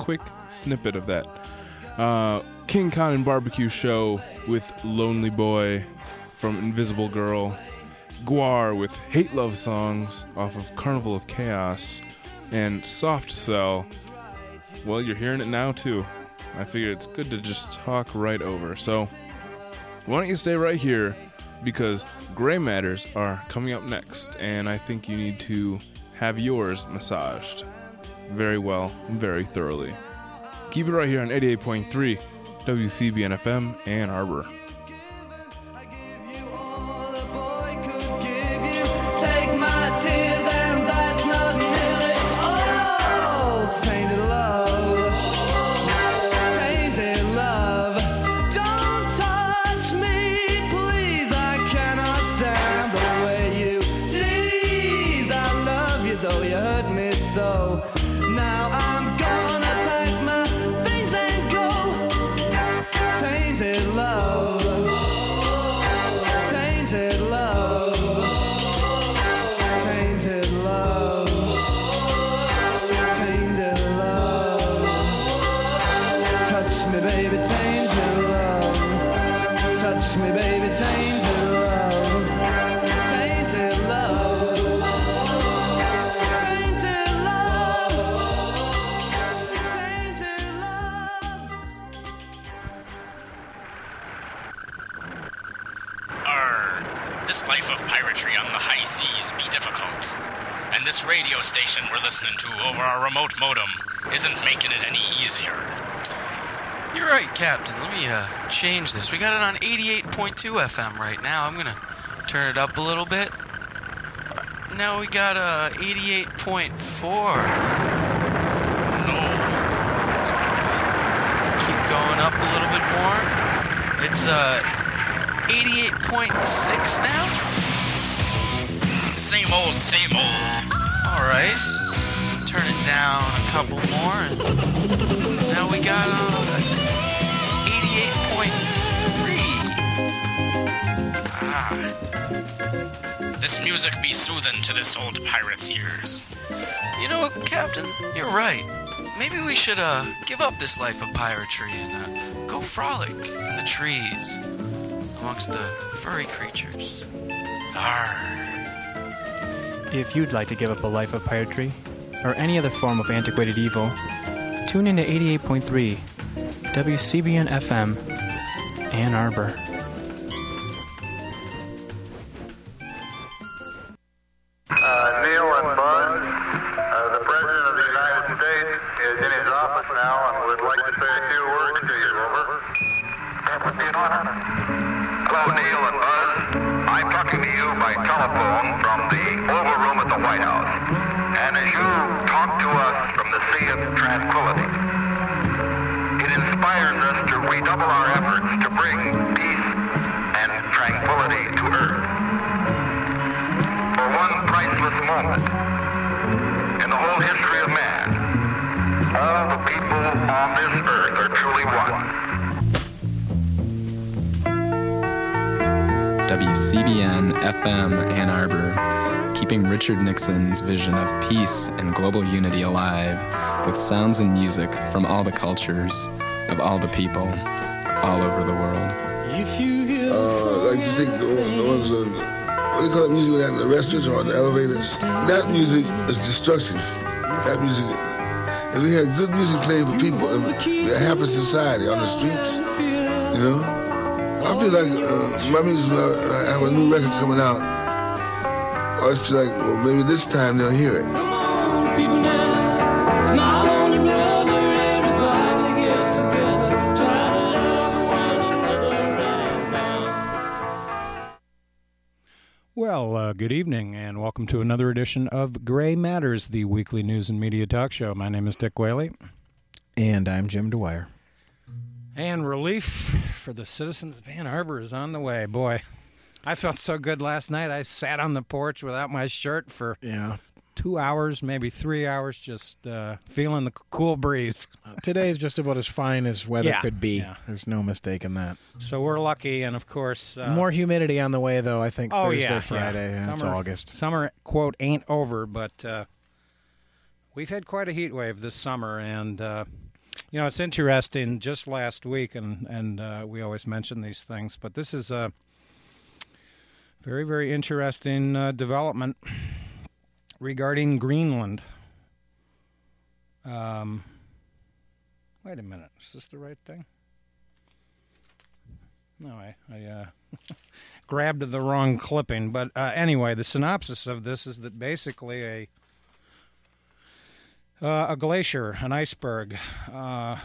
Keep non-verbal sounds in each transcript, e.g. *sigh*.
quick snippet of that. Uh, King Khan and Barbecue Show with Lonely Boy from Invisible Girl. GWAR with Hate Love Songs off of Carnival of Chaos. And Soft Cell. Well, you're hearing it now too. I figured it's good to just talk right over. So, why don't you stay right here because Gray Matters are coming up next, and I think you need to have yours massaged very well and very thoroughly. Keep it right here on 88.3 WCBN FM Ann Arbor. Station we're listening to over our remote modem isn't making it any easier. You're right, Captain. Let me uh, change this. We got it on 88.2 FM right now. I'm gonna turn it up a little bit. Now we got uh, 88.4. No. That's not good. Keep going up a little bit more. It's uh 88.6 now. Same old, same old. All right. Turn it down a couple more, and now we got uh, 88.3. Ah. This music be soothing to this old pirate's ears. You know, Captain, you're right. Maybe we should uh give up this life of piratery and uh, go frolic in the trees amongst the furry creatures. Arr. If you'd like to give up a life of piratery or any other form of antiquated evil, tune into 88.3 WCBN FM, Ann Arbor. Uh, Neil and Buzz, uh, the President of the United States is in his office now and would like to say a few words to you. Over. Hello, Neil and Buzz. I'm talking to you by telephone from the Oval Room at the White House. And as you talk to us from the Sea of Tranquility, it inspires us to redouble our efforts to bring peace and tranquility to Earth for one priceless moment in the whole history of man, all the people on this earth are truly one. WCBN FM Ann Arbor, keeping Richard Nixon's vision of peace and global unity alive with sounds and music from all the cultures of all the people all over the world. Uh, like you think the, the ones on, what do you call that music at the restaurants or on the elevators? That music is destructive. That music, if we had good music playing for people, it would be a happy society on the streets, you know? I feel like uh, my music, uh, I have a new record coming out. I just feel like, well, maybe this time they'll hear it. Well, uh, good evening, and welcome to another edition of Gray Matters, the weekly news and media talk show. My name is Dick Whaley. And I'm Jim Dwyer. And relief for the citizens of Ann Arbor is on the way. Boy, I felt so good last night. I sat on the porch without my shirt for Yeah. two hours, maybe three hours, just uh, feeling the cool breeze. Today is just about as fine as weather Yeah, could be. yeah. There's no mistake in that. So we're lucky, and of course, uh, More humidity on the way, though. I think Oh Thursday, yeah, Friday. yeah. Yeah, it's August. Summer quote ain't over, but uh, we've had quite a heat wave this summer, and uh, You know, it's interesting. Just last week, and and uh, we always mention these things, but this is a very very interesting uh, development regarding Greenland. Um, wait a minute, is this the right thing? No, I I uh, *laughs* grabbed the wrong clipping. But uh, anyway, the synopsis of this is that basically a uh, a glacier, an iceberg. Uh,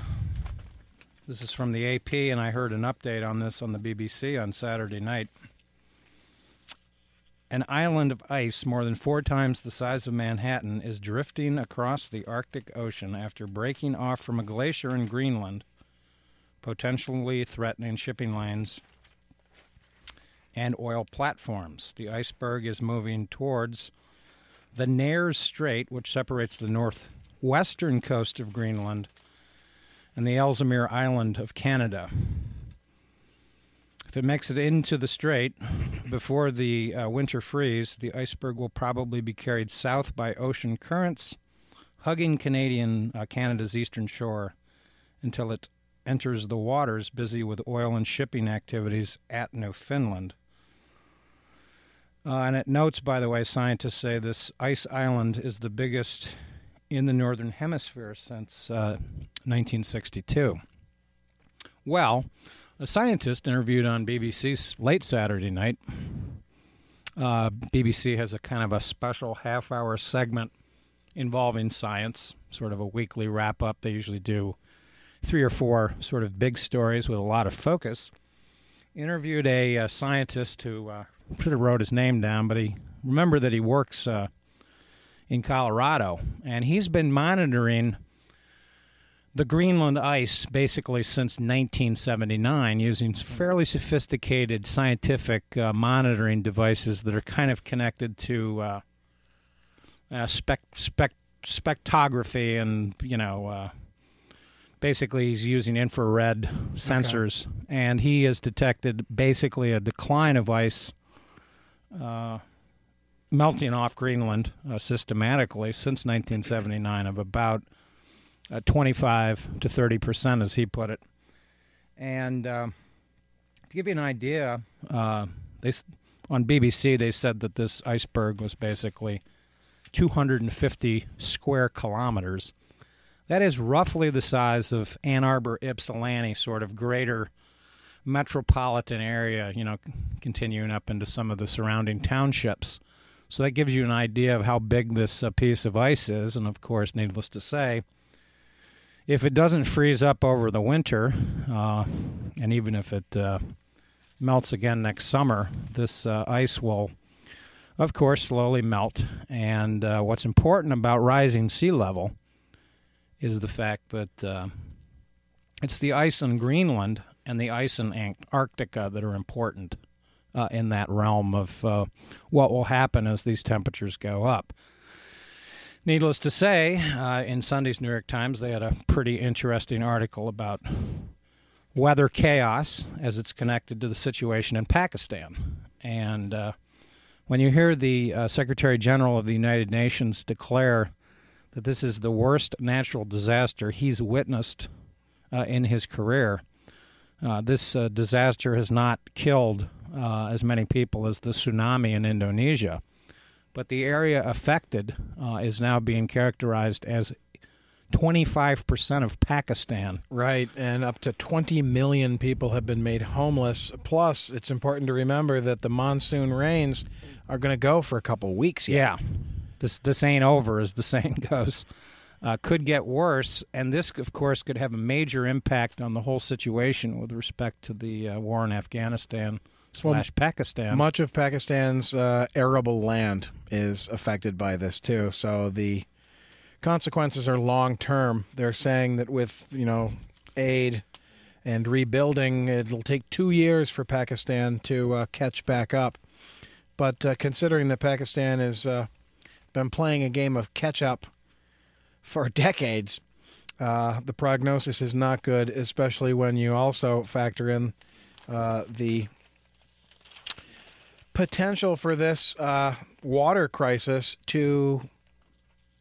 this is from the AP, and I heard an update on this on the BBC on Saturday night. An island of ice more than four times the size of Manhattan is drifting across the Arctic Ocean after breaking off from a glacier in Greenland, potentially threatening shipping lanes and oil platforms. The iceberg is moving towards the Nares Strait, which separates the northwestern coast of Greenland and the Ellesmere Island of Canada. If it makes it into the strait before the uh, winter freeze, the iceberg will probably be carried south by ocean currents, hugging Canadian uh, Canada's eastern shore until it enters the waters busy with oil and shipping activities at Newfoundland. Uh, and it notes, by the way, scientists say this ice island is the biggest in the northern hemisphere since uh, 1962. Well, a scientist interviewed on BBC's late Saturday night. Uh, BBC has a kind of a special half hour segment involving science, sort of a weekly wrap up. They usually do three or four sort of big stories with a lot of focus. Interviewed a, uh scientist who uh, should have wrote his name down, but he remember that he works uh, in Colorado, and he's been monitoring the Greenland ice basically since 1979 using fairly sophisticated scientific uh, monitoring devices that are kind of connected to uh, uh, spec, spec, spectrography and, you know, uh, basically he's using infrared sensors. And he has detected basically a decline of ice uh, melting off Greenland uh, systematically since 1979 of about uh, 25 to 30 percent, as he put it. And uh, to give you an idea, uh, they on BBC they said that this iceberg was basically 250 square kilometers. That is roughly the size of Ann Arbor, Ypsilanti, sort of greater metropolitan area. You know, continuing up into some of the surrounding townships. So that gives you an idea of how big this uh, piece of ice is. And of course, needless to say, if it doesn't freeze up over the winter, uh, and even if it uh, melts again next summer, this uh, ice will, of course, slowly melt. And uh, what's important about rising sea level is the fact that uh, it's the ice in Greenland and the ice in Antarctica that are important uh, in that realm of uh, what will happen as these temperatures go up. Needless to say, uh, in Sunday's New York Times, they had a pretty interesting article about weather chaos as it's connected to the situation in Pakistan. And uh, when you hear the uh, Secretary General of the United Nations declare that this is the worst natural disaster he's witnessed uh, in his career, uh, this uh, disaster has not killed uh, as many people as the tsunami in Indonesia, but the area affected uh, is now being characterized as 25% of Pakistan. Right, and up to 20 million people have been made homeless. Plus, it's important to remember that the monsoon rains are going to go for a couple weeks yet. Yeah, this this ain't over, as the *laughs* saying goes. Uh, could get worse, and this, of course, could have a major impact on the whole situation with respect to the uh, war in Afghanistan slash Pakistan. Much of Pakistan's uh, arable land is affected by this too. So the consequences are long term. They're saying that with you know aid and rebuilding, it'll take two years for Pakistan to uh, catch back up. But uh, considering that Pakistan has uh, been playing a game of catch up for *laughs* decades, uh, the prognosis is not good, especially when you also factor in uh, the potential for this uh, water crisis to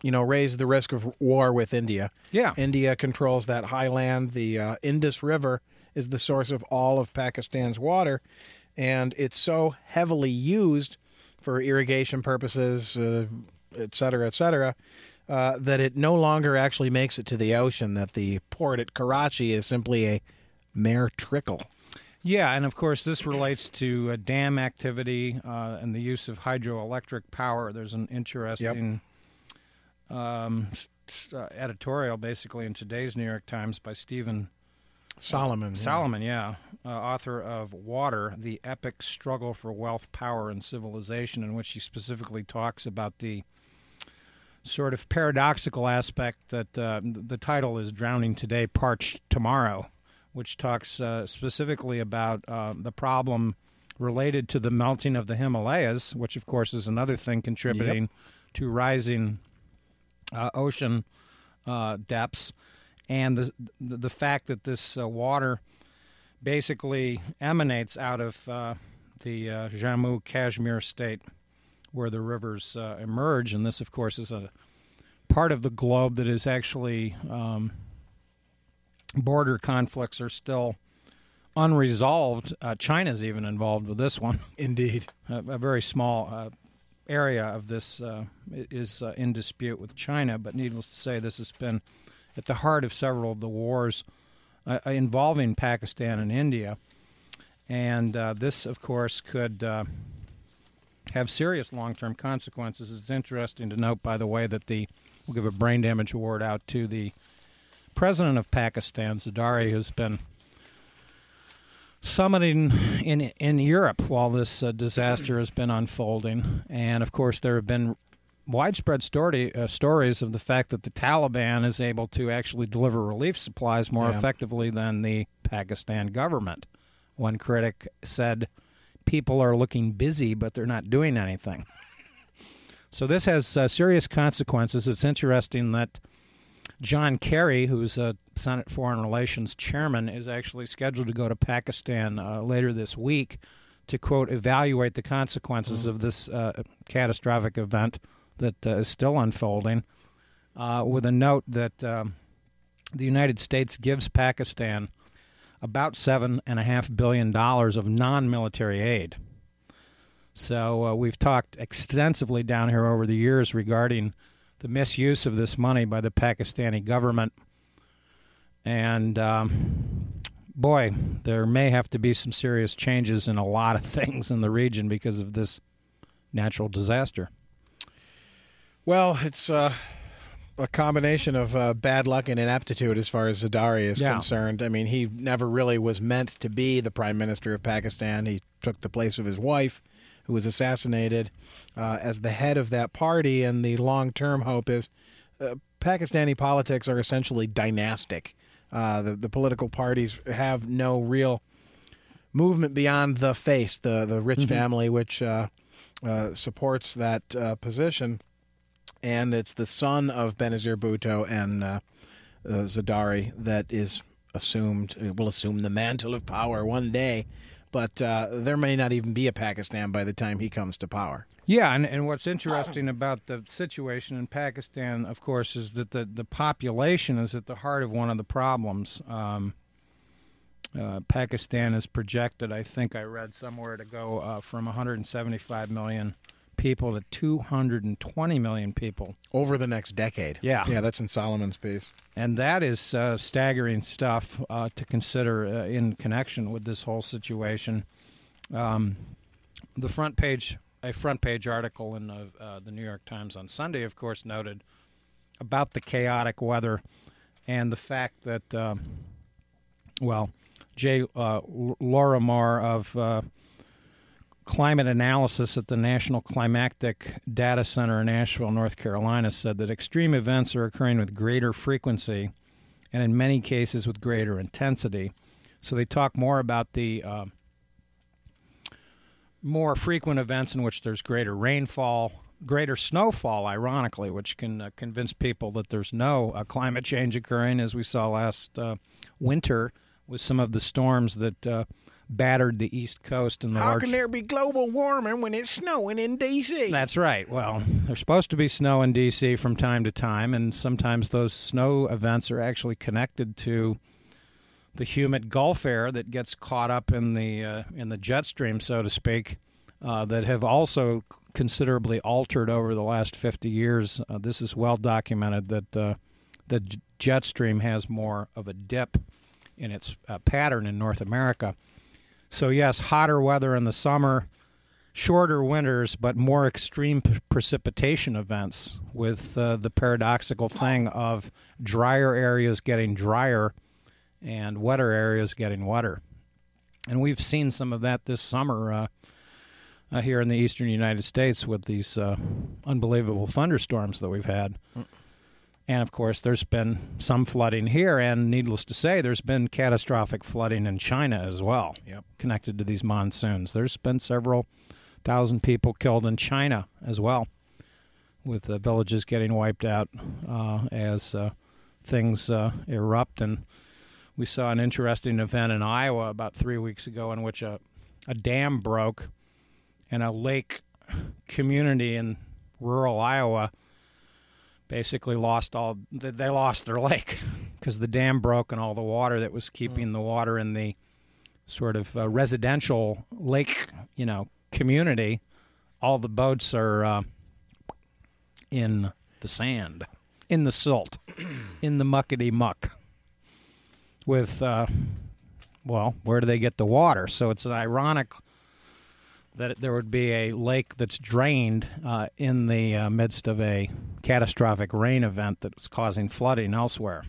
you know, raise the risk of war with India. Yeah. India controls that highland. The uh, Indus River is the source of all of Pakistan's water, and it's so heavily used for irrigation purposes, uh, et cetera, et cetera, uh, that it no longer actually makes it to the ocean. That the port at Karachi is simply a mere trickle. Yeah, and of course, this relates to uh, dam activity uh, and the use of hydroelectric power. There's an interesting um, s- s- uh, editorial, basically, in today's New York Times by Steven Solomon. yeah. Solomon, yeah, uh, author of Water: The Epic Struggle for Wealth, Power, and Civilization, in which he specifically talks about the sort of paradoxical aspect that uh, the title is "Drowning Today, Parched Tomorrow," which talks uh, specifically about uh, the problem related to the melting of the Himalayas, which of course is another thing contributing to rising uh, ocean uh, depths, and the the the fact that this uh, water basically emanates out of uh, the uh, Jammu Kashmir state, where the rivers uh, emerge, and this, of course, is a part of the globe that is actually um, border conflicts are still unresolved. Uh, China's even involved with this one. *laughs* Indeed. A, a very small uh, area of this uh, is uh, in dispute with China, but needless to say, this has been at the heart of several of the wars uh, involving Pakistan and India. And uh, this, of course, could uh, have serious long term consequences. It's interesting to note, by the way, that the we'll give a brain damage award out to the president of Pakistan, Zardari, who's been summiting in in Europe while this uh, disaster has been unfolding, and of course there have been widespread story uh, stories of the fact that the Taliban is able to actually deliver relief supplies more Yeah. effectively than the Pakistan government. One critic said, "People are looking busy, but they're not doing anything." *laughs* So this has uh, serious consequences. It's interesting that John Kerry, who's a Senate Foreign Relations chairman, is actually scheduled to go to Pakistan uh, later this week to quote evaluate the consequences of this uh, catastrophic event that uh, is still unfolding. Uh, with a note that um, the United States gives Pakistan about seven and a half billion dollars of non-military aid. So uh, we've talked extensively down here over the years regarding the misuse of this money by the Pakistani government. And um, boy, there may have to be some serious changes in a lot of *laughs* things in the region because of this natural disaster. Well, it's uh, a combination of uh, bad luck and ineptitude as far as Zardari is Yeah. concerned. I mean, he never really was meant to be the prime minister of Pakistan. He took the place of his wife, who was assassinated, uh, as the head of that party. And the long term hope is uh, Pakistani politics are essentially dynastic. Uh, the, the political parties have no real movement beyond the face, the, the rich family, which uh, uh, supports that uh, position and it's the son of Benazir Bhutto and uh, uh, Zardari that is assumed will assume the mantle of power one day, but uh, there may not even be a Pakistan by the time he comes to power. Yeah, and, and what's interesting about the situation in Pakistan, of course, is that the, the population is at the heart of one of the problems. Um, uh, Pakistan is projected, I think I read somewhere, to go uh, from 175 million people to 220 million people. Over the next decade. Yeah. Yeah, that's in Solomon's piece. And that is uh, staggering stuff uh, to consider uh, in connection with this whole situation. Um, the front page, a front page article in uh, uh, the New York Times on Sunday, of course, noted about the chaotic weather and the fact that, um, well, Jay uh, L- Lawrimore of uh, climate analysis at the National Climatic Data Center in Asheville, North Carolina, said that extreme events are occurring with greater frequency and in many cases with greater intensity. So they talk more about the uh, more frequent events in which there's greater rainfall, greater snowfall, ironically, which can uh, convince people that there's no uh, climate change occurring, as we saw last uh, winter with some of the storms that uh, battered the East Coast and the How large. can there be global warming when it's snowing in D.C.? That's right. Well, there's supposed to be snow in D.C. from time to time, and sometimes those snow events are actually connected to the humid Gulf air that gets caught up in the uh, in the jet stream, so to speak, uh, that have also considerably altered over the last 50 years. Uh, this is well documented that uh, the jet stream has more of a dip in its uh, pattern in North America. So yes, hotter weather in the summer shorter winters, but more extreme p- precipitation events with uh, the paradoxical thing of drier areas getting drier and wetter areas getting wetter. And we've seen some of that this summer uh, uh, here in the eastern United States with these uh, unbelievable thunderstorms that we've had. And of course, there's been some flooding here, and needless to say, there's been catastrophic flooding in China as well, Yep. connected to these monsoons. There's been several thousand people killed in China as well, with the villages getting wiped out uh, as uh, things uh, erupt. And we saw an interesting event in Iowa about three weeks ago in which a, a dam broke and a lake community in rural Iowa basically lost all they lost their lake. *laughs* Because the dam broke and all the water that was keeping the water in the sort of uh, residential lake you know community all the boats are uh, in the sand in the silt *clears throat* in the muckety muck with uh, well where do they get the water? So it's an ironic that there would be a lake that's drained uh, in the uh, midst of a catastrophic rain event that's causing flooding elsewhere.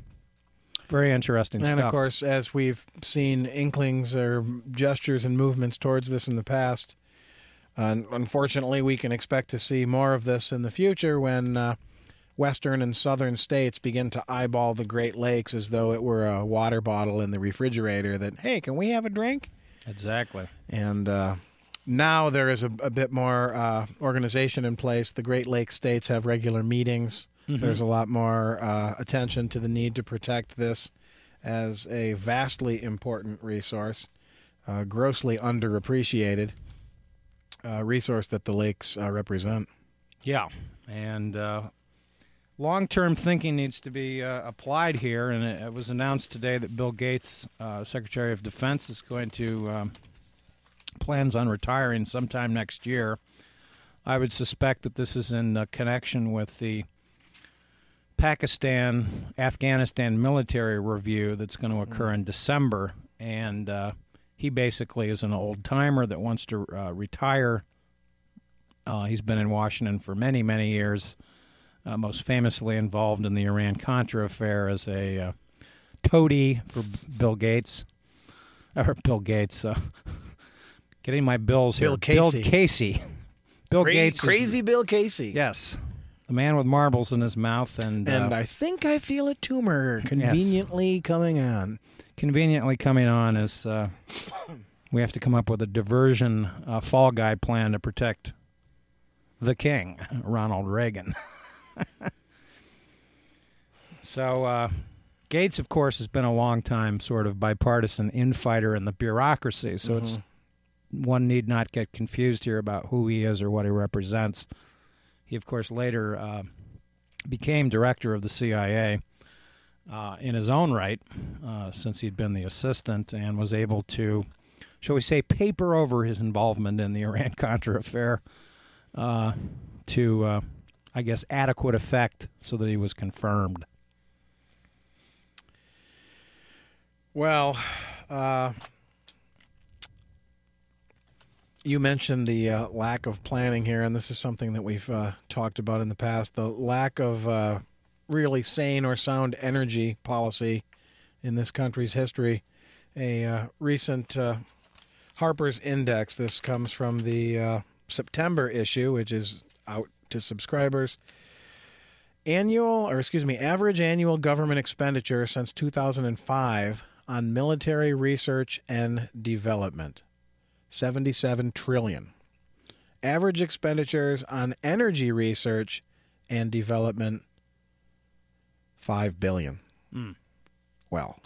Very interesting And stuff. of course, as we've seen inklings or gestures and movements towards this in the past, uh, unfortunately, we can expect to see more of this in the future when uh, western and southern states begin to eyeball the Great Lakes as though it were a water bottle in the refrigerator. That hey, can we have a drink? exactly. And uh, now there is a, a bit more uh, organization in place. The Great Lakes states have regular meetings. There's a lot more uh, attention to the need to protect this as a vastly important resource, uh, grossly underappreciated uh, resource that the lakes uh, represent. Yeah, and uh, long-term thinking needs to be uh, applied here. And it, it was announced today that Bill Gates, uh, Secretary of Defense, is going to um, plans on retiring sometime next year. I would suspect that this is in uh, connection with the Pakistan Afghanistan military review that's going to occur in December. And uh, he basically is an old timer that wants to uh, retire. Uh, he's been in Washington for many, many years, uh, most famously involved in the Iran Contra affair as a uh, toady for Bill Gates. Or Bill Gates. Uh, getting my bills here. Bill Bill Casey. Casey. Bill Cra- Gates. is- crazy Bill Casey. Yes. The man with marbles in his mouth and, And uh, I think I feel a tumor conveniently coming on. conveniently coming on is uh, we have to come up with a diversion uh, fall guy plan to protect the king, Ronald Reagan. *laughs* so uh, Gates, of course, has been a long time sort of bipartisan infighter in the bureaucracy. So it's one need not get confused here about who he is or what he represents. He, of course, later uh, became director of the CIA uh, in his own right, uh, since he'd been the assistant and was able to, shall we say, paper over his involvement in the Iran *laughs* Contra affair uh, to, uh, I guess, adequate effect so that he was confirmed. Well, uh, you mentioned the uh, lack of planning here, and this is something that we've uh, talked about in the past. The lack of uh, really sane or sound energy policy in this country's history. A uh, recent uh, Harper's Index, this comes from the uh, September issue, which is out to subscribers. Annual, or excuse me, average annual government expenditure since 2005 on military research and development 77 trillion. Average expenditures on energy research and development 5 billion. Hmm. Well,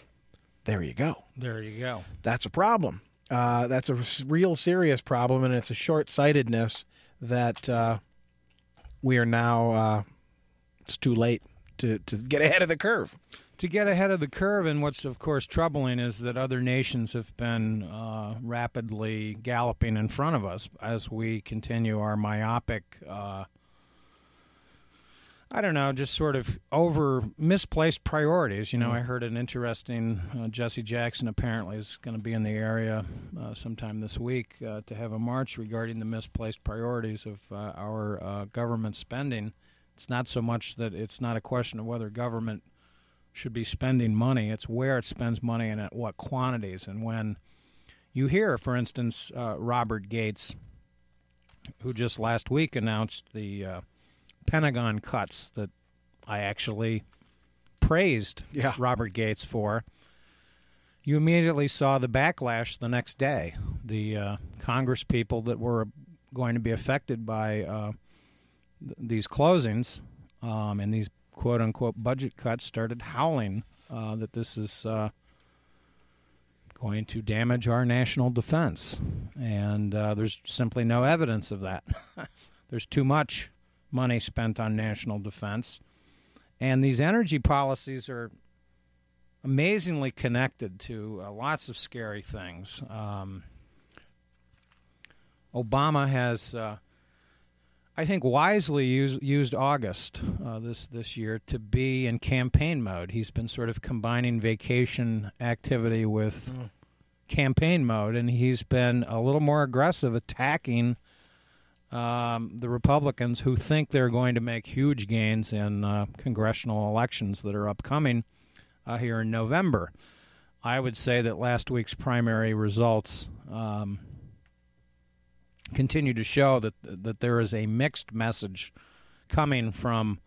there you go. There you go. That's a problem. Uh, that's a real serious problem, and it's a short sightedness that uh, we are now. Uh, it's too late to, to get ahead of the curve. To get ahead of the curve. And what's, of course, troubling is that other nations have been uh, rapidly galloping in front of us as we continue our myopic. Uh, I don't know, just sort of over misplaced priorities. You know, I heard an interesting uh, Jesse Jackson apparently is going to be in the area uh, sometime this week uh, to have a march regarding the misplaced priorities of uh, our uh, government spending. It's not so much that it's not a question of whether government should be spending money. It's where it spends money and at what quantities. And when you hear, for instance, uh, Robert Gates, who just last week announced the uh, Pentagon cuts that I actually praised Yeah. Robert Gates for, you immediately saw the backlash the next day. The uh, Congress people that were going to be affected by uh, th- these closings um, and these quote unquote budget cuts started howling uh, that this is uh, going to damage our national defense. And uh, there's simply no evidence of that. *laughs* there's too much money spent on national defense. And these energy policies are amazingly connected to uh, lots of scary things. Um, Obama has, uh, I think, wisely used, used August uh, this this year to be in campaign mode. He's been sort of combining vacation activity with campaign mode, and he's been a little more aggressive attacking um, the Republicans who think they're going to make huge gains in uh, congressional elections that are upcoming uh, here in November. I would say that last week's primary results um, continue to show that that there is a mixed message coming from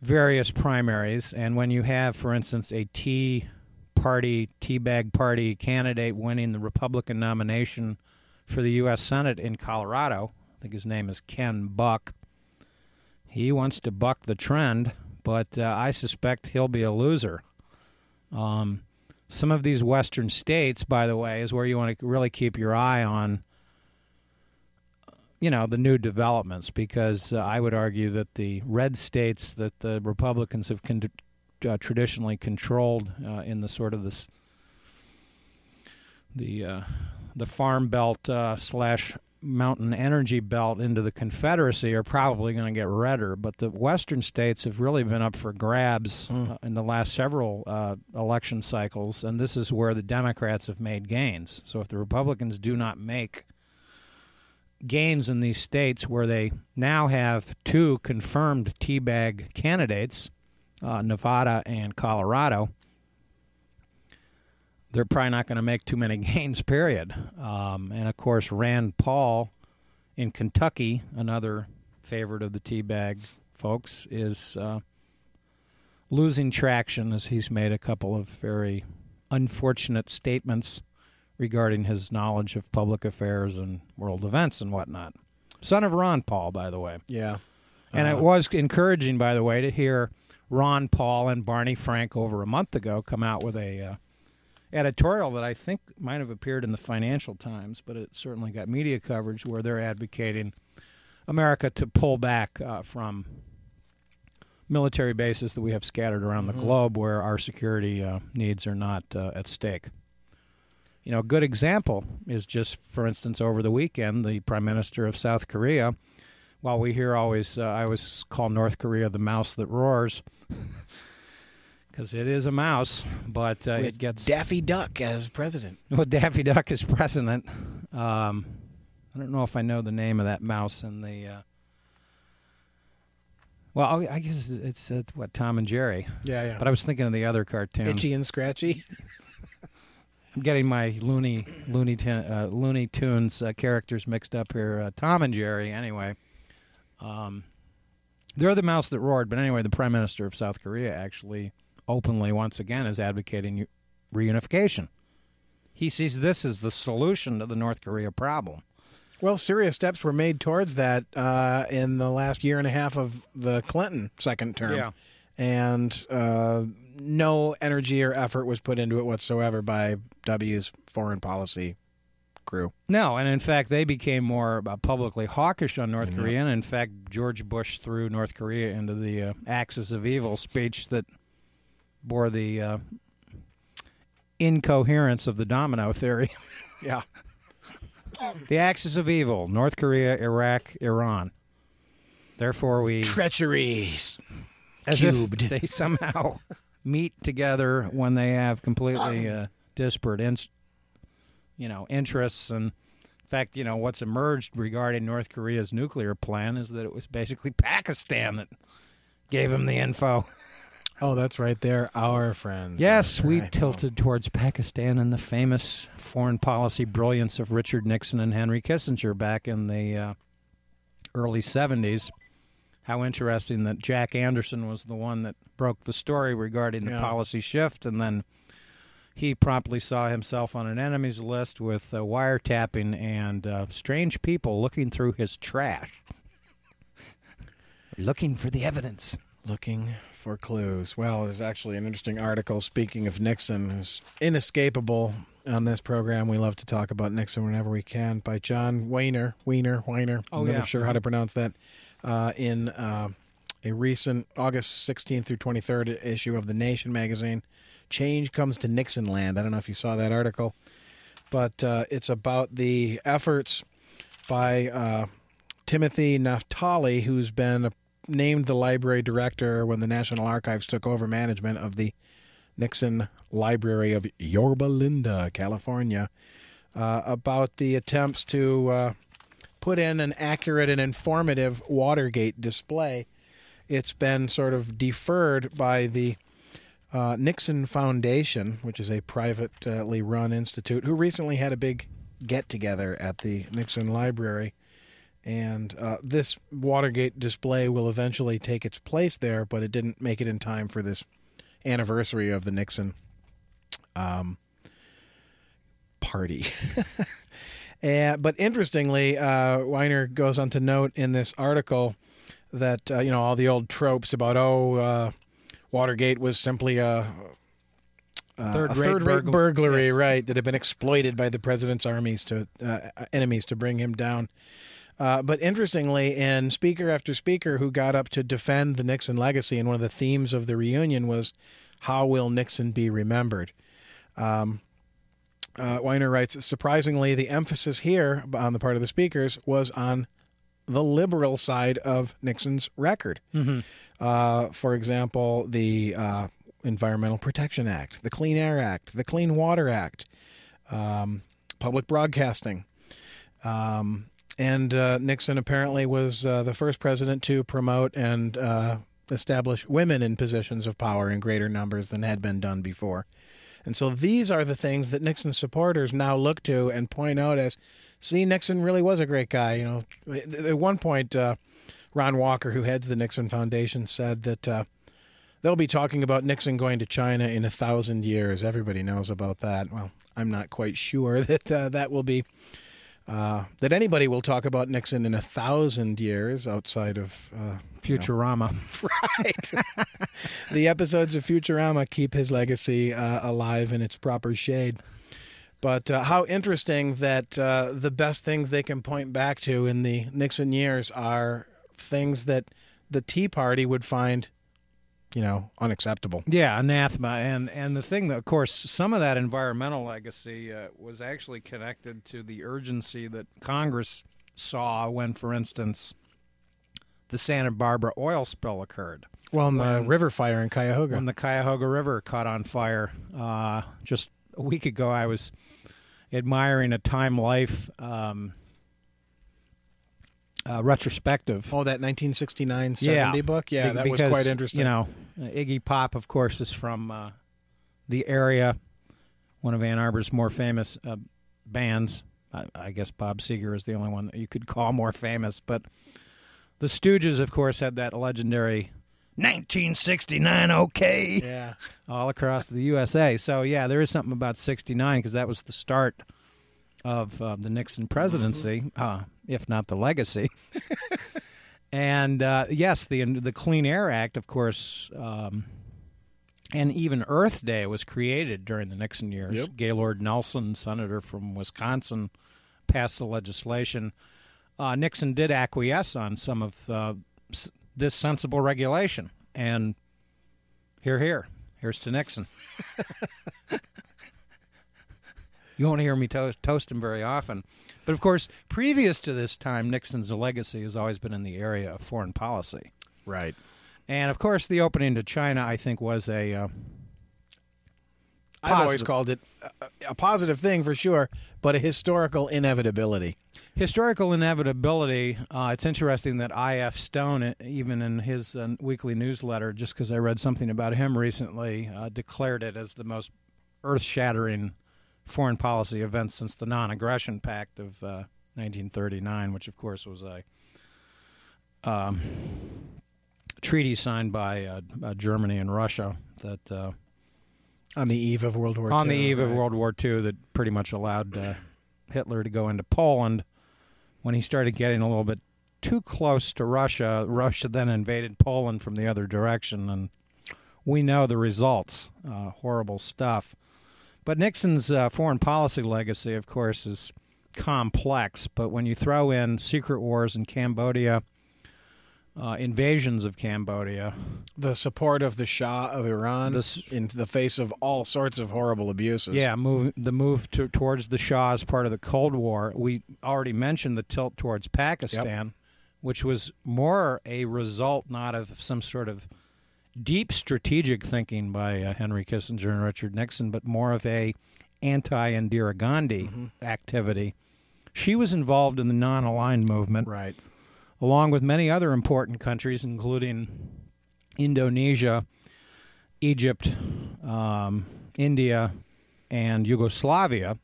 various primaries, and when you have, for instance, a Tea Party, tea bag Party candidate winning the Republican nomination for the U.S. Senate in Colorado, I think his name is Ken Buck. He wants to buck the trend, but uh, I suspect he'll be a loser. Um, some of these western states, by the way, is where you want to really keep your eye on you know the new developments because uh, I would argue that the red states that the Republicans have con- uh, traditionally controlled uh, in the sort of this the uh, the farm belt uh, slash mountain energy belt into the Confederacy are probably going to get redder, but the western states have really been up for grabs uh, in the last several uh, election cycles, and this is where the Democrats have made gains. So if the Republicans do not make gains in these states where they now have two confirmed teabag candidates, uh, Nevada and Colorado, they're probably not going to make too many *laughs* gains, period. Um, and of course, Rand Paul in Kentucky, another favorite of the teabag folks, is uh, losing traction as he's made a couple of very unfortunate statements regarding his knowledge of public affairs and world events and whatnot. Son of Ron Paul, by the way. Yeah. And Uh-huh. it was encouraging, by the way, to hear Ron Paul and Barney Frank over a month ago come out with a uh, editorial that I think might have appeared in the Financial Times, but it certainly got media coverage where they're advocating America to pull back uh, from military bases that we have scattered around the globe where our security uh, needs are not uh, at stake. You know, a good example is just, for instance, over the weekend, the Prime Minister of South Korea while we hear always, uh, I always call North Korea the mouse that roars, *laughs* because it is a mouse, but uh, it gets Daffy Duck as president. *laughs* Well, Daffy Duck as president. Um, I don't know if I know the name of that mouse in the. Uh, well, I guess it's uh, what Tom and Jerry. Yeah, yeah. But I was thinking of the other cartoon. Itchy and Scratchy. *laughs* Getting my Looney Looney Tin uh, Looney Tunes uh, characters mixed up here. Uh, Tom and Jerry, anyway. Um, they're the mouse that roared. But anyway, the Prime Minister of South Korea actually openly, once again, is advocating reunification. He sees this as the solution to the North Korea problem. Well, serious steps were made towards that uh, in the last year and a half of the Clinton second term. Yeah. And uh, no energy or effort was put into it whatsoever by W's foreign policy crew. No, and in fact, they became more uh, publicly hawkish on North Yeah. Korea. And in fact, George Bush threw North Korea into the uh, axis of evil speech that bore the uh, incoherence of the domino theory. *laughs* Yeah. the axis of evil: North Korea, Iraq, Iran. Therefore, we Treacheries. as cubed. if they somehow meet together when they have completely uh, disparate, ins- you know, interests. And in fact, you know, what's emerged regarding North Korea's nuclear plan is that it was basically Pakistan that gave them the info. *laughs* Oh, that's right. They're our friends. Yes, we right. tilted towards Pakistan and the famous foreign policy brilliance of Richard Nixon and Henry Kissinger back in the uh, early 70s. How interesting that Jack Anderson was the one that broke the story regarding the Yeah. policy shift, and then he promptly saw himself on an enemies list with uh, wiretapping and uh, strange people looking through his trash, *laughs* looking for the evidence. Looking for clues. Well, there's actually an interesting article. Speaking of Nixon, who's inescapable on this program. We love to talk about Nixon whenever we can. By Jon Wiener, Weiner, Weiner. Oh, I'm never yeah. sure how to pronounce that. Uh, in uh, a recent August 16th through 23rd issue of the Nation magazine, change comes to Nixon land. I don't know if you saw that article, but uh, it's about the efforts by uh, Timothy Naftali, who's been named the library director when the National Archives took over management of the Nixon Library of Yorba Linda, California, uh, about the attempts to uh, put in an accurate and informative Watergate display. It's been sort of deferred by the uh, Nixon Foundation, which is a privately run institute, who recently had a big get together at the Nixon Library. And uh, this Watergate display will eventually take its place there, but it didn't make it in time for this anniversary of the Nixon um, party. *laughs* and, but interestingly, uh, Wiener goes on to note in this article that uh, you know all the old tropes about oh uh, Watergate was simply a Third-rate third-rate burgl- burglary, yes. right? That had been exploited by the president's armies to uh, enemies to bring him down. Uh, but interestingly, in speaker after speaker who got up to defend the Nixon legacy, and one of the themes of the reunion was, "How will Nixon be remembered?" Um, uh, Wiener writes, surprisingly, the emphasis here on the part of the speakers was on the liberal side of Nixon's record. Mhm. Uh, for example, the uh, Environmental Protection Act, the Clean Air Act, the Clean Water Act, um, public broadcasting. Um, and uh, Nixon apparently was uh, the first president to promote and uh, establish women in positions of power in greater numbers than had been done before. And so these are the things that Nixon supporters now look to and point out as, see, Nixon really was a great guy. You know, at one point, uh, Ron Walker, who heads the Nixon Foundation, said that uh, they'll be talking about Nixon going to China in a thousand years. Everybody knows about that. Well, I'm not quite sure *laughs* that uh, that will be uh, that anybody will talk about Nixon in a thousand years outside of uh, you know, Futurama. *laughs* right. *laughs* the episodes of Futurama keep his legacy uh, alive in its proper shade. But uh, how interesting that uh, the best things they can point back to in the Nixon years are things that the Tea Party would find, you know, unacceptable. Yeah, anathema, and and the thing that, of course, some of that environmental legacy uh, was actually connected to the urgency that Congress saw when, for instance, the Santa Barbara oil spill occurred. Well, and the river fire in Cuyahoga. When the Cuyahoga River caught on fire uh, just a week ago, I was admiring a Time Life um, uh, retrospective. oh, that 1969 70 book? Yeah, Be- that was quite interesting. You know, Iggy Pop, of course, is from uh, the area, one of Ann Arbor's more famous uh, bands. I, I guess Bob Seger is the only one that you could call more famous, but the Stooges, of course, had that legendary 1969 okay Yeah. *laughs* all across the USA. So yeah, there is something about '69 because that was the start of uh, the Nixon presidency, uh, if not the legacy. *laughs* and uh, yes, the the Clean Air Act, of course, um, And even Earth Day was created during the Nixon years. Yep. Gaylord Nelson, senator from Wisconsin, passed the legislation. Uh, Nixon did acquiesce on some of uh, s- this sensible regulation. And here, here. Here's to Nixon. *laughs* you won't hear me to- toast him very often. But of course, previous to this time, Nixon's legacy has always been in the area of foreign policy. Right. And of course, the opening to China, I think, was a. Uh, I've always called it a, a positive thing for sure, but a historical inevitability. historical inevitability. Uh, it's interesting that I.F. Stone, uh, even in his uh, weekly newsletter, just because I read something about him recently, uh, declared it as the most earth shattering foreign policy events since the Non Aggression Pact of uh, 1939, which, of course, was a um, treaty signed by uh, uh, Germany and Russia that. Uh, On the eve of World War on II, the eve of. World War II that pretty much allowed uh, Hitler to go into Poland. When he started getting a little bit too close to Russia, Russia then invaded Poland from the other direction, and we know the results. Uh, horrible stuff. But Nixon's uh, foreign policy legacy, of course, is complex. But when you throw in secret wars in Cambodia, uh, invasions of Cambodia, the support of the Shah of Iran This- in the face of all sorts of horrible abuses. Yeah, move the move to, towards the Shah as part of the Cold War. We already mentioned the tilt towards Pakistan, which was more a result not of some sort of deep strategic thinking by uh, Henry Kissinger and Richard Nixon, but more of a anti-Indira Gandhi activity. She was involved in the non-aligned movement, Right. along with many other important countries, including Indonesia, Egypt, um, India, and Yugoslavia.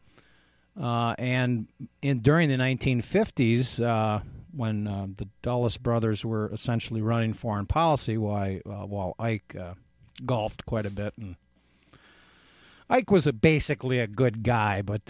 Uh, and in, during the 1950s, uh, when uh, the Dulles brothers were essentially running foreign policy, while, uh, while Ike uh, golfed quite a bit, and Ike was a, basically a good guy, but